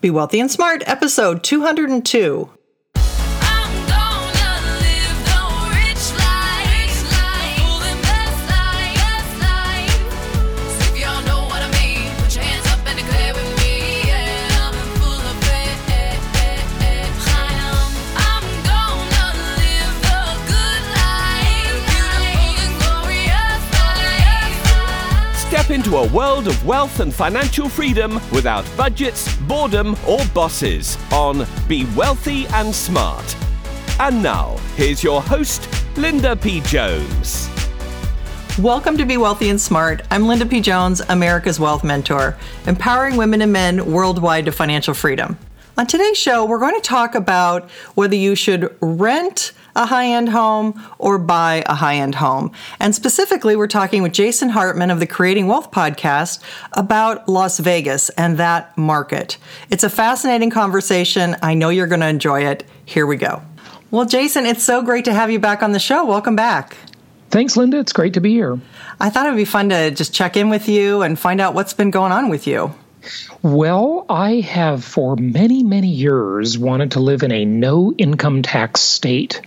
Be Wealthy and Smart, episode 202. A world of wealth and financial freedom without budgets, boredom, or bosses on Be Wealthy and Smart. And now, here's your host, Linda P. Jones. Welcome to Be Wealthy and Smart. I'm Linda P. Jones, America's Wealth Mentor, empowering women and men worldwide to financial freedom. On today's show, we're going to talk about whether you should rent a high end home or buy a high end home. And specifically, we're talking with Jason Hartman of the Creating Wealth podcast about Las Vegas and that market. It's a fascinating conversation. I know you're going to enjoy it. Here we go. Well, Jason, it's so great to have you back on the show. Welcome back. Thanks, Linda. It's great to be here. I thought it would be fun to just check in with you and find out what's been going on with you. Well, I have for many, many years wanted to live in a no income tax state.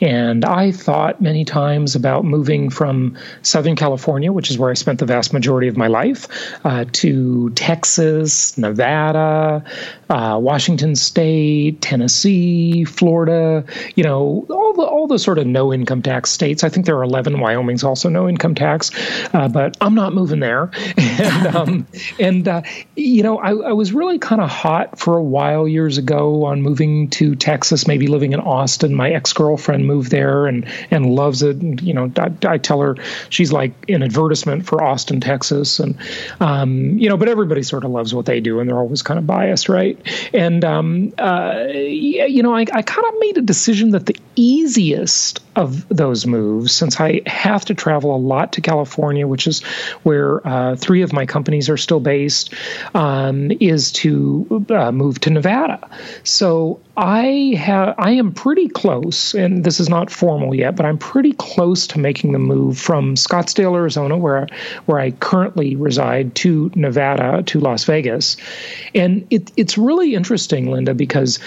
And I thought many times about moving from Southern California, which is where I spent the vast majority of my life, uh, to Texas, Nevada, uh, Washington State, Tennessee, Florida, you know, all the, all the sort of no income tax states. I think there are 11. Wyoming's also no income tax, uh, but I'm not moving there. and, um, and uh, you know, I, I was really kind of hot for a while years ago on moving to Texas, maybe living in Austin. My ex girlfriend moved there and and loves it. And, you know, I, I, tell her she's like an advertisement for Austin, Texas, and um, you know, but everybody sort of loves what they do, and they're always kind of biased, right? And um, uh, you know, I, I kind of made a decision that the easiest of those moves, since I have to travel a lot to California, which is where uh, three of my companies are still based, um, is to uh, move to Nevada. So I have I am pretty close, and this is not formal yet, but I'm pretty close to making the move from Scottsdale, Arizona, where where I currently reside, to Nevada, to Las Vegas, and it, it's really interesting, Linda, because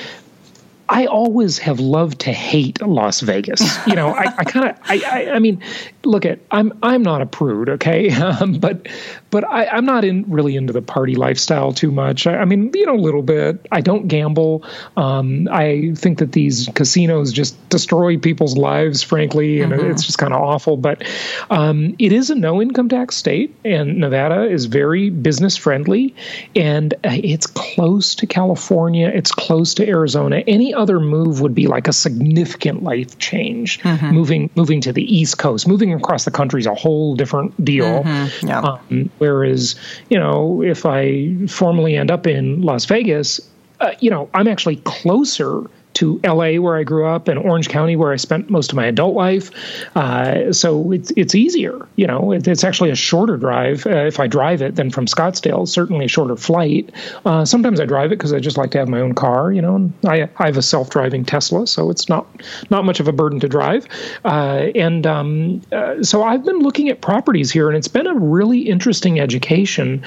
I always have loved to hate Las Vegas. You know, I, I kind of, I, I, I, mean, look at, I'm, I'm not a prude, okay, um, but, but I, am not in really into the party lifestyle too much. I, I mean, you know, a little bit. I don't gamble. Um, I think that these casinos just destroy people's lives, frankly, and mm-hmm. it's just kind of awful. But um, it is a no income tax state, and Nevada is very business friendly, and uh, it's close to California. It's close to Arizona. Any other move would be like a significant life change. Mm-hmm. Moving moving to the East Coast, moving across the country is a whole different deal. Mm-hmm. Yeah. Um, whereas, you know, if I formally end up in Las Vegas, uh, you know, I'm actually closer to LA, where I grew up, and Orange County, where I spent most of my adult life. Uh, so it's it's easier. You know, it, it's actually a shorter drive uh, if I drive it than from Scottsdale. Certainly a shorter flight. Uh, sometimes I drive it because I just like to have my own car. You know, and I I have a self driving Tesla, so it's not not much of a burden to drive. Uh, and um, uh, so I've been looking at properties here, and it's been a really interesting education.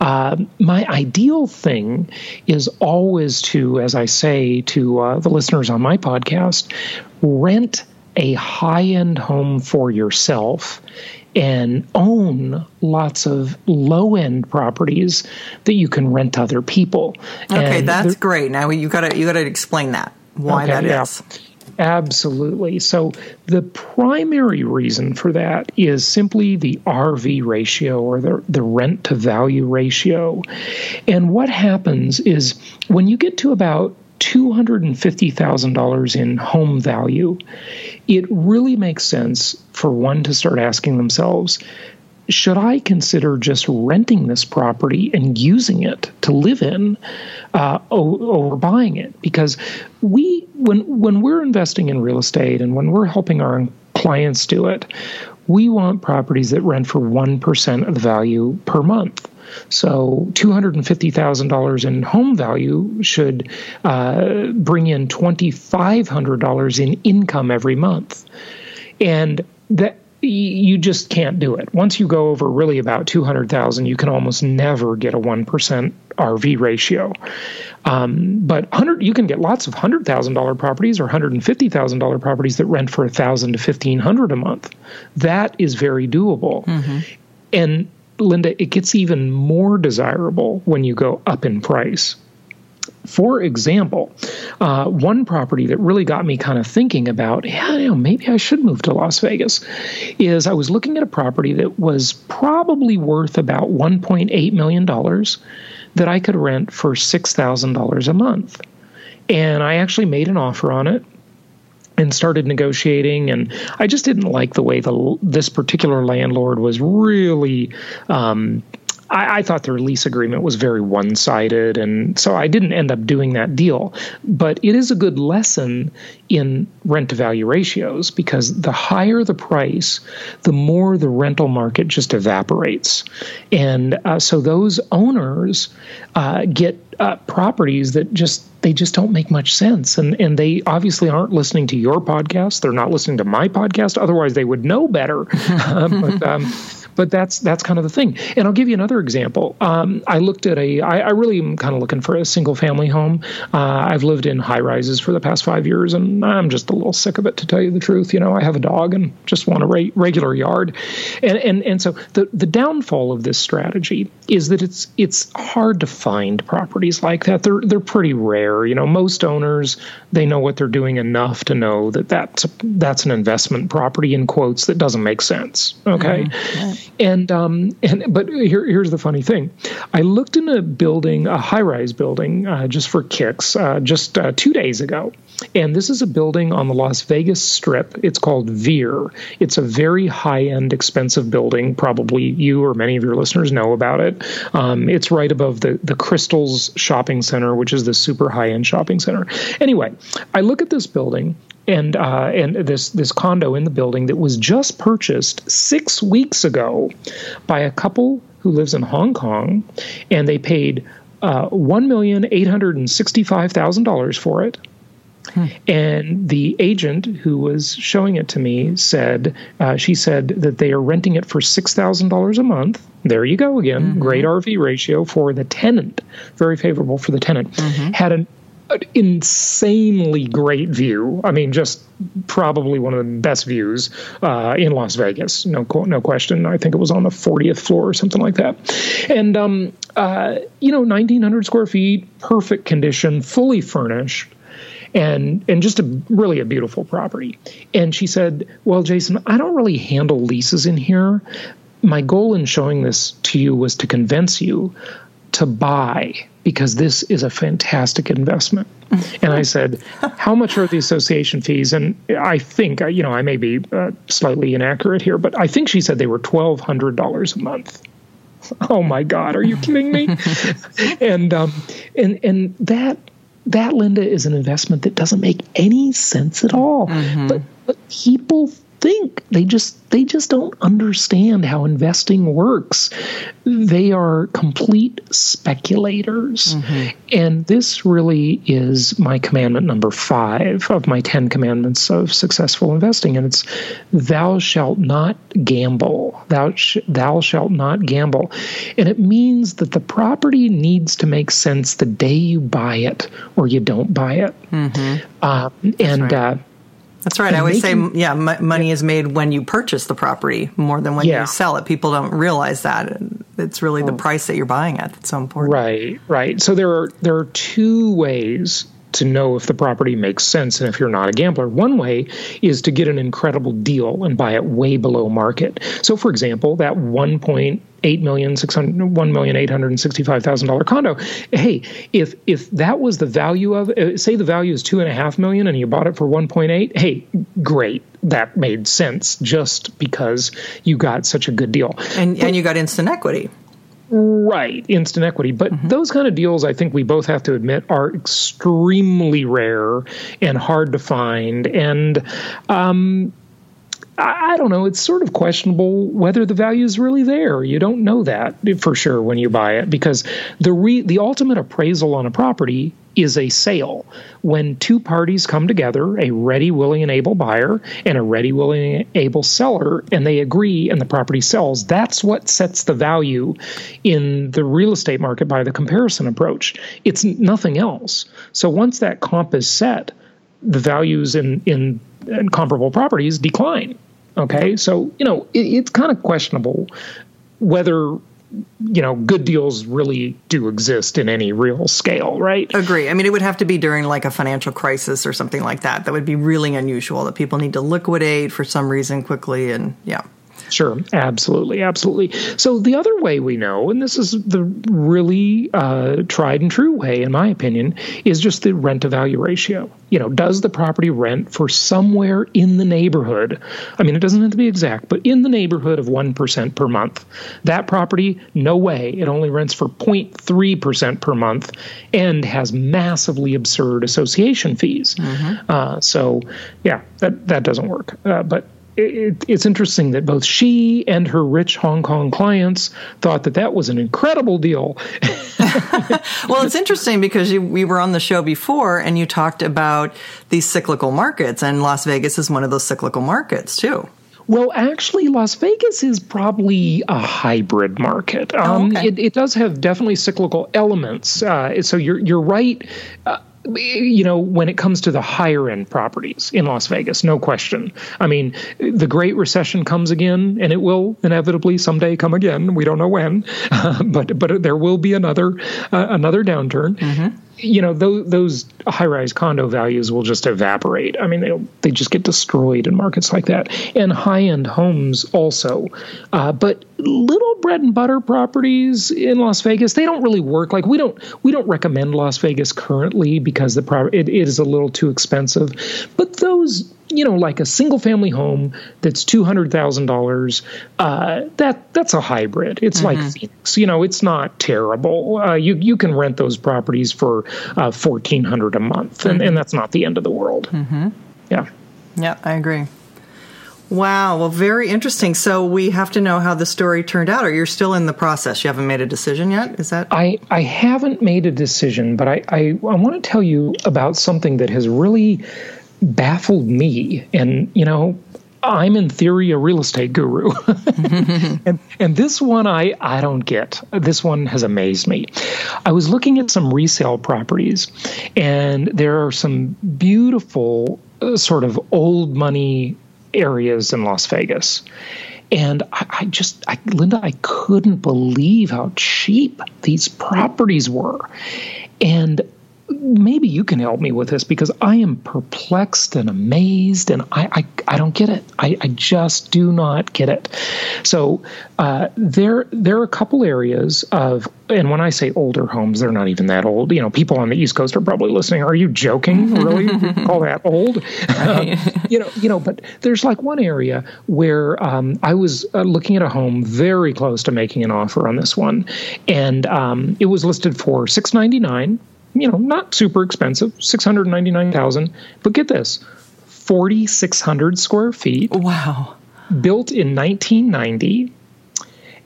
Uh, my ideal thing is always to, as I say to the listeners on my podcast, rent a high end home for yourself and own lots of low end properties that you can rent to other people. Okay, and that's great. Now you got to you got to explain that why okay, that yeah. is. Absolutely. So, the primary reason for that is simply the RV ratio or the, the rent to value ratio. And what happens is when you get to about $250,000 in home value, it really makes sense for one to start asking themselves should I consider just renting this property and using it to live in uh, over buying it? Because we, when when we're investing in real estate and when we're helping our clients do it, we want properties that rent for one percent of the value per month. So $250,000 in home value should uh, bring in $2,500 in income every month. And that you just can't do it. Once you go over really about 200,000, you can almost never get a 1% RV ratio. Um, but 100, you can get lots of $100,000 properties or $150,000 properties that rent for 1000 to 1500 a month. That is very doable. Mm-hmm. And Linda, it gets even more desirable when you go up in price. For example, uh, one property that really got me kind of thinking about, yeah, you know, maybe I should move to Las Vegas, is I was looking at a property that was probably worth about $1.8 million that I could rent for $6,000 a month. And I actually made an offer on it and started negotiating and i just didn't like the way the this particular landlord was really um, I, I, thought their lease agreement was very one sided, and so I didn't end up doing that deal. But it is a good lesson in rent to value ratios because the higher the price, the more the rental market just evaporates. And uh, so those owners uh, get uh, properties that just they just don't make much sense and and they obviously aren't listening to your podcast they're not listening to my podcast otherwise they would know better but um, but that's that's kind of the thing. And I'll give you another example. Um, I looked at a. I, I really am kind of looking for a single family home. Uh, I've lived in high rises for the past five years, and I'm just a little sick of it, to tell you the truth. You know, I have a dog and just want a re- regular yard, and and and so the the downfall of this strategy is that it's it's hard to find properties like that. They're they're pretty rare. You know, most owners they know what they're doing enough to know that that's that's an investment property in quotes that doesn't make sense. Okay. Mm-hmm. And um, and but here, here's the funny thing, I looked in a building, a high-rise building, uh, just for kicks, uh, just uh, two days ago, and this is a building on the Las Vegas Strip. It's called Veer. It's a very high-end, expensive building. Probably you or many of your listeners know about it. Um, it's right above the the Crystals Shopping Center, which is the super high-end shopping center. Anyway, I look at this building and uh, and this this condo in the building that was just purchased six weeks ago by a couple who lives in Hong Kong, and they paid uh, one million eight hundred and sixty five thousand dollars for it. Hmm. And the agent who was showing it to me said, uh, she said that they are renting it for $6,000 a month. There you go again. Mm-hmm. Great RV ratio for the tenant. Very favorable for the tenant. Mm-hmm. Had an an insanely great view. I mean, just probably one of the best views uh, in Las Vegas. No, no question. I think it was on the 40th floor or something like that. And um, uh, you know, 1,900 square feet, perfect condition, fully furnished. And and just a really a beautiful property. And she said, "Well, Jason, I don't really handle leases in here. My goal in showing this to you was to convince you to buy because this is a fantastic investment. and I said, How much are the association fees? And I think, you know, I may be uh, slightly inaccurate here, but I think she said they were $1,200 a month. Oh my God, are you kidding me? and, um, and, and that, that, Linda, is an investment that doesn't make any sense at all. Mm-hmm. But, but people think they just they just don't understand how investing works they are complete speculators mm-hmm. and this really is my commandment number 5 of my 10 commandments of successful investing and it's thou shalt not gamble thou sh- thou shalt not gamble and it means that the property needs to make sense the day you buy it or you don't buy it mm-hmm. uh, and right. uh, that's right. I always say, yeah, m- money yeah. is made when you purchase the property more than when yeah. you sell it. People don't realize that it's really the oh. price that you're buying at that's so important. Right, right. So there are there are two ways to know if the property makes sense and if you're not a gambler. One way is to get an incredible deal and buy it way below market. So, for example, that 1.8 million, 1 million eight hundred and sixty-five thousand dollar condo. Hey, if if that was the value of, uh, say, the value is two and a half million, and you bought it for 1.8, hey, great, that made sense just because you got such a good deal. And but, and you got instant equity. Right, instant equity. But mm-hmm. those kind of deals, I think we both have to admit, are extremely rare and hard to find. And um, I, I don't know. It's sort of questionable whether the value is really there. You don't know that for sure when you buy it because the re, the ultimate appraisal on a property is a sale. When two parties come together, a ready, willing, and able buyer and a ready, willing, and able seller, and they agree and the property sells, that's what sets the value in the real estate market by the comparison approach. It's nothing else. So once that comp is set, the values in, in, in comparable properties decline. Okay, so you know it, it's kind of questionable whether you know good deals really do exist in any real scale right? Agree. I mean it would have to be during like a financial crisis or something like that. That would be really unusual that people need to liquidate for some reason quickly and yeah Sure, absolutely, absolutely. So the other way we know, and this is the really uh, tried and true way, in my opinion, is just the rent to value ratio. You know, does the property rent for somewhere in the neighborhood? I mean, it doesn't have to be exact, but in the neighborhood of one percent per month. That property, no way, it only rents for 0.3 percent per month, and has massively absurd association fees. Mm-hmm. Uh, so, yeah, that that doesn't work. Uh, but it, it's interesting that both she and her rich Hong Kong clients thought that that was an incredible deal. well, it's interesting because you, we were on the show before and you talked about these cyclical markets, and Las Vegas is one of those cyclical markets too. Well, actually, Las Vegas is probably a hybrid market. Oh, um, okay. it, it, does have definitely cyclical elements. Uh, so you're you're right. Uh, you know, when it comes to the higher end properties in Las Vegas, no question. I mean, the Great Recession comes again, and it will inevitably someday come again. We don't know when, uh, but but there will be another uh, another downturn. Mm-hmm you know those, those high-rise condo values will just evaporate. I mean, they they just get destroyed in markets like that, and high-end homes also. Uh, but little bread and butter properties in Las Vegas, they don't really work. Like we don't we don't recommend Las Vegas currently because the pro- it, it is a little too expensive. But those you know, like a single family home that's two hundred thousand uh, dollars, that that's a hybrid. It's mm-hmm. like Phoenix. You know, it's not terrible. Uh, you you can rent those properties for uh, fourteen hundred a month, mm-hmm. and, and that's not the end of the world. Mm-hmm. Yeah. Yeah, I agree. Wow. Well, very interesting. So we have to know how the story turned out, or you're still in the process. You haven't made a decision yet. Is that? I I haven't made a decision, but I I, I want to tell you about something that has really baffled me. And, you know, I'm in theory a real estate guru. and and this one I I don't get. This one has amazed me. I was looking at some resale properties and there are some beautiful uh, sort of old money areas in Las Vegas. And I, I just, I, Linda, I couldn't believe how cheap these properties were. And maybe you can help me with this because I am perplexed and amazed, and I I, I don't get it. I, I just do not get it. So uh, there there are a couple areas of, and when I say older homes, they're not even that old. You know, people on the East Coast are probably listening. Are you joking? Really? call that old? Um, you know, you know. But there's like one area where um, I was uh, looking at a home very close to making an offer on this one, and um, it was listed for six ninety nine you know, not super expensive, 699,000, but get this, 4600 square feet. Wow. Built in 1990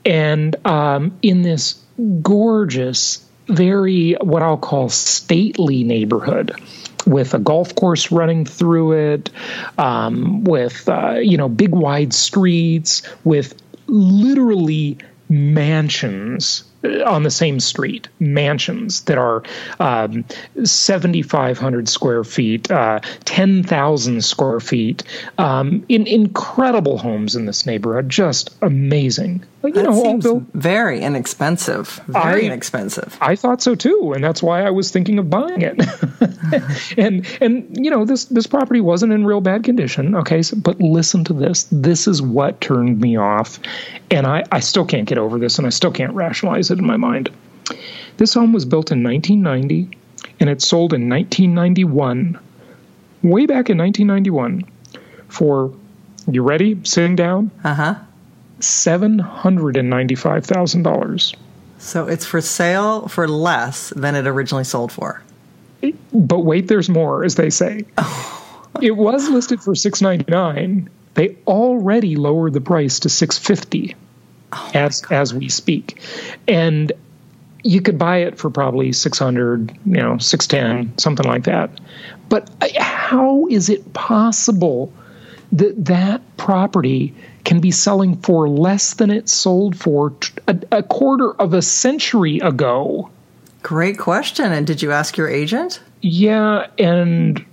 and um, in this gorgeous, very what I'll call stately neighborhood with a golf course running through it, um, with uh, you know big wide streets, with literally mansions on the same street, mansions that are um, 7,500 square feet, uh, 10,000 square feet, um, in incredible homes in this neighborhood, just amazing. You that know, seems built, very inexpensive. Very I, inexpensive. I thought so too, and that's why I was thinking of buying it. and and you know this this property wasn't in real bad condition. Okay, so, but listen to this. This is what turned me off, and I I still can't get over this, and I still can't rationalize it in my mind. This home was built in 1990, and it sold in 1991, way back in 1991, for you ready? Sitting down. Uh huh. Seven hundred and ninety-five thousand dollars. So it's for sale for less than it originally sold for. But wait, there's more, as they say. it was listed for six ninety nine, They already lowered the price to 650 oh as as we speak. And you could buy it for probably 600, you know, 610, something like that. But uh, how is it possible that that property can be selling for less than it sold for a, a quarter of a century ago? Great question. And did you ask your agent? Yeah, and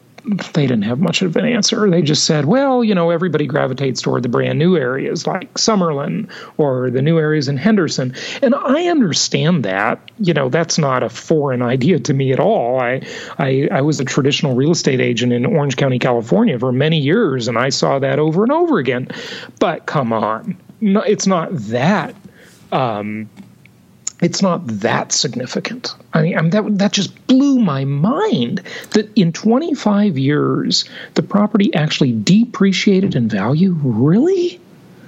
they didn't have much of an answer. They just said, well, you know, everybody gravitates toward the brand new areas like Summerlin or the new areas in Henderson. And I understand that. You know, that's not a foreign idea to me at all. I, I, I was a traditional real estate agent in Orange County, California for many years, and I saw that over and over again. But come on, no, it's not that. Um, it's not that significant. I mean, I mean, that that just blew my mind that in 25 years the property actually depreciated in value. Really?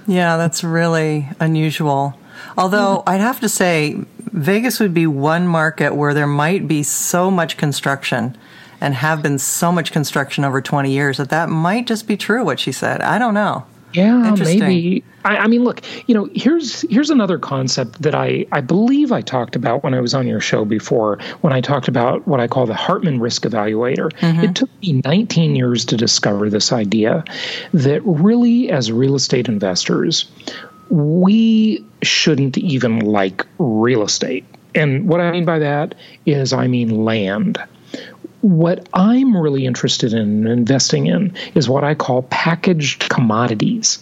Yeah, that's really unusual. Although I'd have to say Vegas would be one market where there might be so much construction and have been so much construction over 20 years that that might just be true what she said. I don't know. Yeah, maybe. I, I, mean, look, you know, here's here's another concept that I I believe I talked about when I was on your show before, when I talked about what I call the Hartman Risk Evaluator. Mm-hmm. It took me 19 years to discover this idea that really, as real estate investors, we shouldn't even like real estate. And what I mean by that is, I mean land what I'm really interested in investing in is what I call packaged commodities.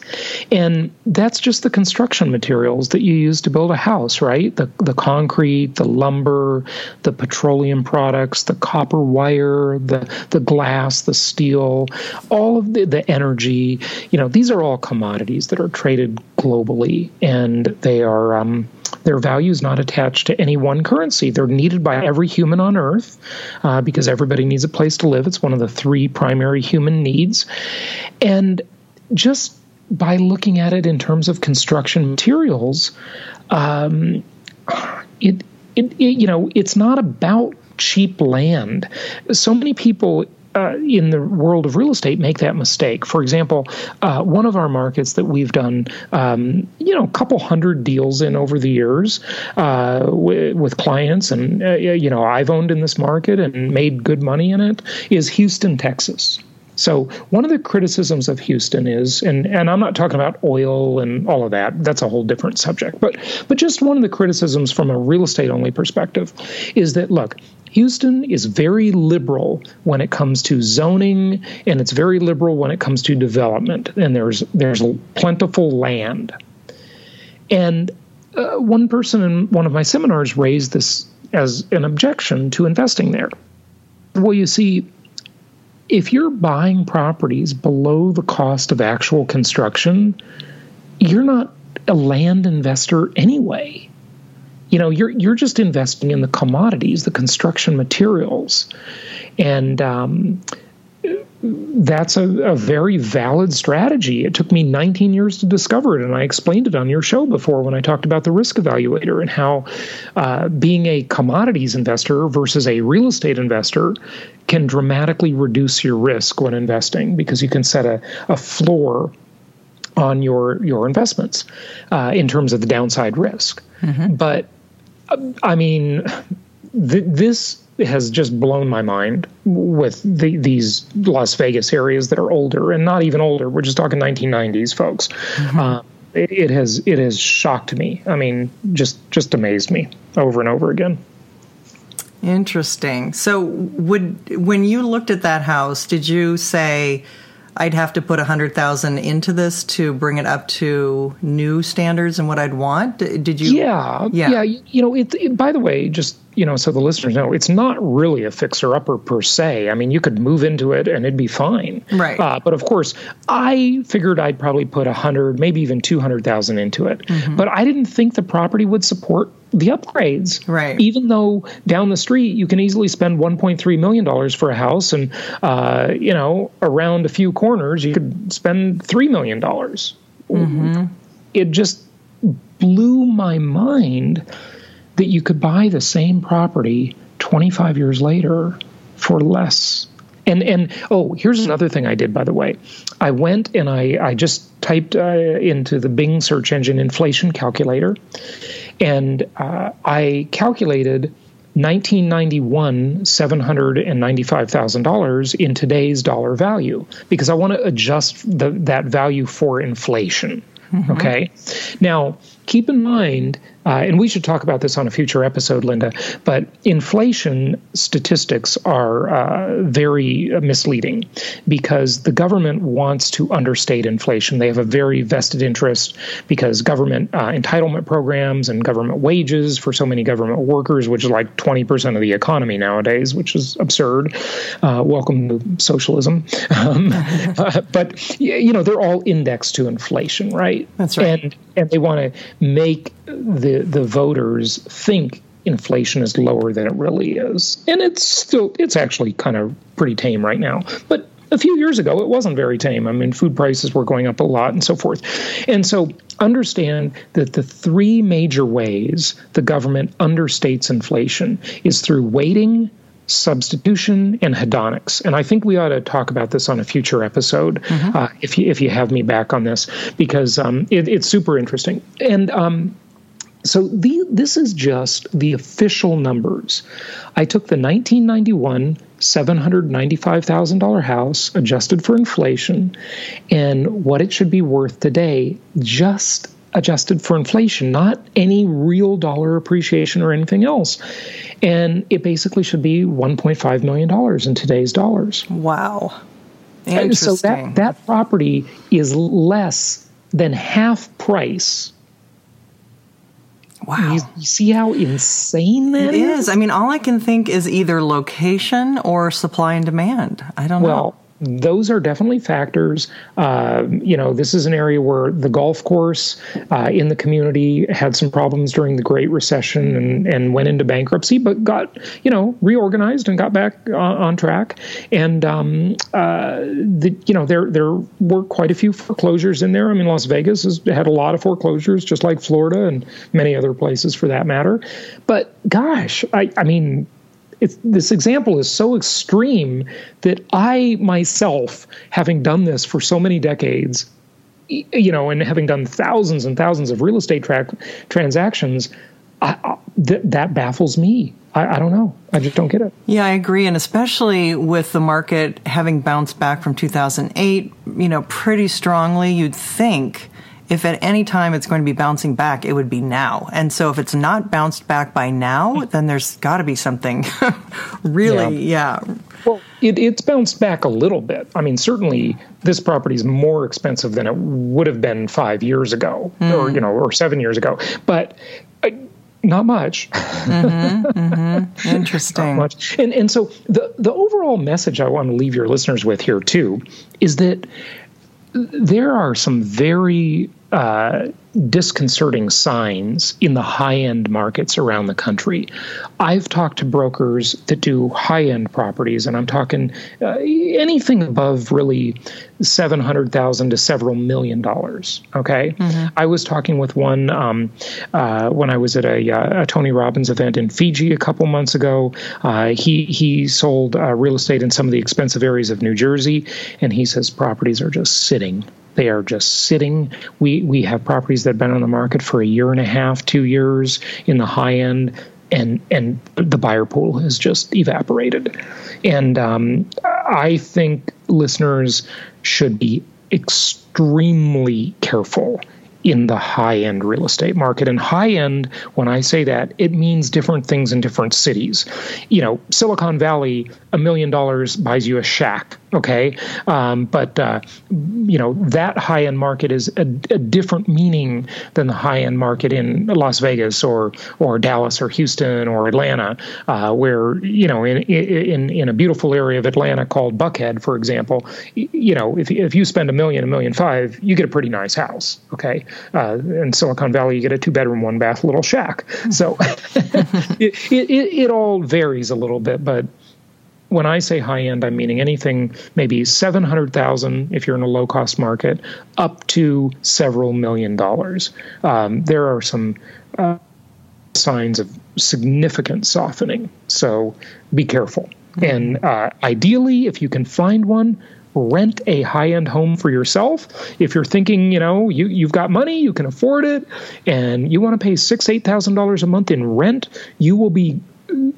And that's just the construction materials that you use to build a house, right? The, the concrete, the lumber, the petroleum products, the copper wire, the, the glass, the steel, all of the, the energy. You know, these are all commodities that are traded globally and they are. Um, their value is not attached to any one currency. They're needed by every human on earth uh, because everybody needs a place to live. It's one of the three primary human needs. And just by looking at it in terms of construction materials, um, it, it, it, you know, it's not about cheap land. So many people uh, in the world of real estate make that mistake. For example, uh, one of our markets that we've done, um, you know, a couple hundred deals in over the years uh, with, with, clients, and uh, you know, I've owned in this market and made good money in it, is Houston, Texas. So one of the criticisms of Houston is, and, and I'm not talking about oil and all of that. That's a whole different subject. But but just one of the criticisms from a real estate only perspective is that look, Houston is very liberal when it comes to zoning, and it's very liberal when it comes to development. And there's there's plentiful land. And uh, one person in one of my seminars raised this as an objection to investing there. Well, you see, if you're buying properties below the cost of actual construction, you're not a land investor anyway you know you're you're just investing in the commodities the construction materials and um, that's a, a, very valid strategy. It took me 19 years to discover it, and I explained it on your show before when I talked about the risk evaluator and how uh, being a commodities investor versus a real estate investor can dramatically reduce your risk when investing because you can set a, a floor on your your investments uh, in terms of the downside risk. Mm-hmm. But I mean, th- this has just blown my mind with the, these Las Vegas areas that are older and not even older. We're just talking 1990s, folks. Mm-hmm. Uh, it, it, has it has shocked me. I mean, just just amazed me over and over again. Interesting. So, would when you looked at that house, did you say? I'd have to put a hundred thousand into this to bring it up to new standards and what I'd want. Did you? Yeah, yeah. yeah you know, it, it, By the way, just you know, so the listeners know, it's not really a fixer upper per se. I mean, you could move into it and it'd be fine. Right. Uh, but of course, I figured I'd probably put a hundred, maybe even two hundred thousand into it. Mm-hmm. But I didn't think the property would support the upgrades. Right. Even though down the street you can easily spend 1.3 million dollars for a house, and uh, you know around a few corners you could spend three million dollars. Mm-hmm. It just blew my mind that you could buy the same property 25 years later for less. And and oh, here's another thing I did by the way. I went and I I just typed uh, into the Bing search engine inflation calculator, and uh, I calculated 1991 $795,000 in today's dollar value because I want to adjust the, that value for inflation. Mm-hmm. Okay. Now, keep in mind, uh, and we should talk about this on a future episode, Linda, but inflation statistics are uh, very misleading because the government wants to understate inflation. They have a very vested interest because government uh, entitlement programs and government wages for so many government workers, which is like 20% of the economy nowadays, which is absurd. Uh, welcome to socialism. Um, but, you know, they're all indexed to inflation, right? That's right. And, and they want to make the the voters think inflation is lower than it really is. And it's still it's actually kind of pretty tame right now. But a few years ago it wasn't very tame. I mean food prices were going up a lot and so forth. And so understand that the three major ways the government understates inflation is through weighting, substitution and hedonics. And I think we ought to talk about this on a future episode mm-hmm. uh, if you if you have me back on this because um, it, it's super interesting. And um, so the, this is just the official numbers. I took the 1991 $795,000 house adjusted for inflation and what it should be worth today just adjusted for inflation, not any real dollar appreciation or anything else. And it basically should be $1.5 million in today's dollars. Wow. Interesting. so that, that property is less than half price Wow. You, you, see how insane that it is? is? I mean, all I can think is either location or supply and demand. I don't well, know. Those are definitely factors. Uh, you know, this is an area where the golf course uh, in the community had some problems during the Great Recession and, and went into bankruptcy, but got, you know, reorganized and got back on, on track. And, um, uh, the, you know, there, there were quite a few foreclosures in there. I mean, Las Vegas has had a lot of foreclosures, just like Florida and many other places for that matter. But gosh, I, I mean, it's, this example is so extreme that I myself, having done this for so many decades, you know, and having done thousands and thousands of real estate tra- transactions, I, I, th- that baffles me. I, I, don't know. I just don't get it. Yeah, I agree, and especially with the market having bounced back from 2008, you know, pretty strongly, you'd think if at any time it's going to be bouncing back, it would be now. And so if it's not bounced back by now, then there's got to be something really, yeah. yeah. Well, it, it's bounced back a little bit. I mean, certainly this property is more expensive than it would have been five years ago, mm. or you know, or seven years ago. But uh, not much. Mm-hmm, mm-hmm. Interesting. not much. And and so the the overall message I want to leave your listeners with here too is that there are some very uh, disconcerting signs in the high end markets around the country. I've talked to brokers that do high end properties, and I'm talking uh, anything above really 700,000 to several million dollars. Okay. Mm-hmm. I was talking with one um, uh, when I was at a, uh, a, Tony Robbins event in Fiji a couple months ago. Uh, he, he sold uh, real estate in some of the expensive areas of New Jersey, and he says properties are just sitting they are just sitting. We we have properties that have been on the market for a year and a half, two years in the high end, and and the buyer pool has just evaporated. And um, I think listeners should be extremely careful in the high end real estate market. And high end, when I say that, it means different things in different cities. You know, Silicon Valley, a million dollars buys you a shack okay um, but uh, you know that high end market is a, a, different meaning than the high end market in Las Vegas or or Dallas or Houston or Atlanta uh, where you know in, in in a beautiful area of Atlanta called Buckhead for example you know if, if you spend a million a million five you get a pretty nice house okay uh, in Silicon Valley you get a two bedroom one bath little shack so it, it, it all varies a little bit but when I say high end, I'm meaning anything maybe 700,000 if you're in a low cost market, up to several million dollars. Um, there are some uh, signs of significant softening, so be careful. Mm-hmm. And uh, ideally, if you can find one, rent a high-end home for yourself. If you're thinking, you know, you you've got money, you can afford it, and you want to pay six, eight thousand dollars a month in rent, you will be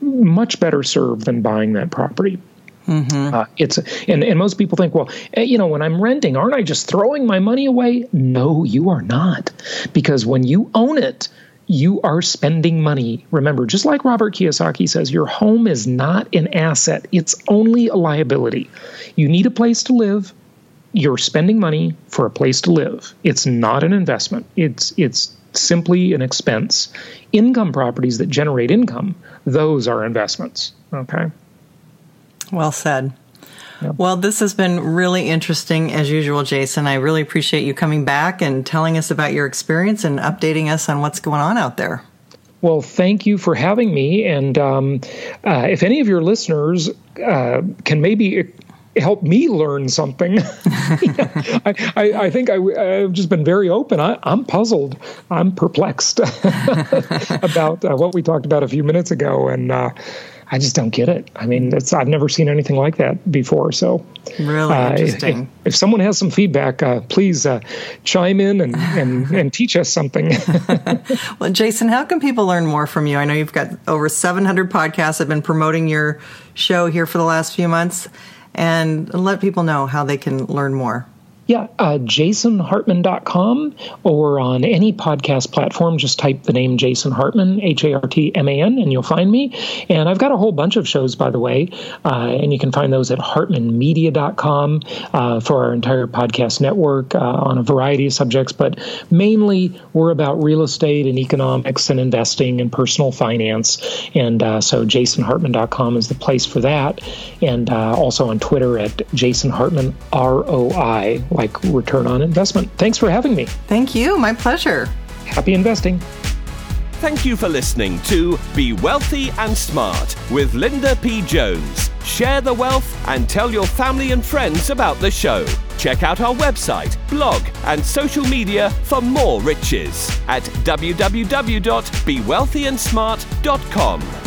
much better served than buying that property. Mm-hmm. Uh, it's and, and most people think, well, eh, you know, when I'm renting, aren't I just throwing my money away? No, you are not, because when you own it, you are spending money. Remember, just like Robert Kiyosaki says, your home is not an asset; it's only a liability. You need a place to live. You're spending money for a place to live. It's not an investment. It's it's simply an expense. Income properties that generate income, those are investments. Okay. Well said. Well, this has been really interesting as usual, Jason. I really appreciate you coming back and telling us about your experience and updating us on what's going on out there. Well, thank you for having me. And um, uh, if any of your listeners uh, can maybe help me learn something. I, I, I, think I, have just been very open. I, am puzzled. I'm perplexed about uh, what we talked about a few minutes ago. And uh, I just don't get it. I mean, it's I've never seen anything like that before. So, really uh, interesting. If, if, someone has some feedback, uh, please uh, chime in and, and, and teach us something. well, Jason, how can people learn more from you? I know you've got over 700 podcasts. I've been promoting your show here for the last few months, and let people know how they can learn more. Yeah, uh, jasonhartman.com or on any podcast platform, just type the name Jason Hartman, H A R T M A N, and you'll find me. And I've got a whole bunch of shows, by the way, uh, and you can find those at hartmanmedia.com uh, for our entire podcast network uh, on a variety of subjects. But mainly, we're about real estate and economics and investing and personal finance. And uh, so, jasonhartman.com is the place for that. And uh, also on Twitter at Jason Hartman, R O I like return on investment. Thanks for having me. Thank you. My pleasure. Happy investing. Thank you for listening to Be Wealthy and Smart with Linda P. Jones. Share the wealth and tell your family and friends about the show. Check out our website, blog, and social media for more riches at www.bewealthyandsmart.com.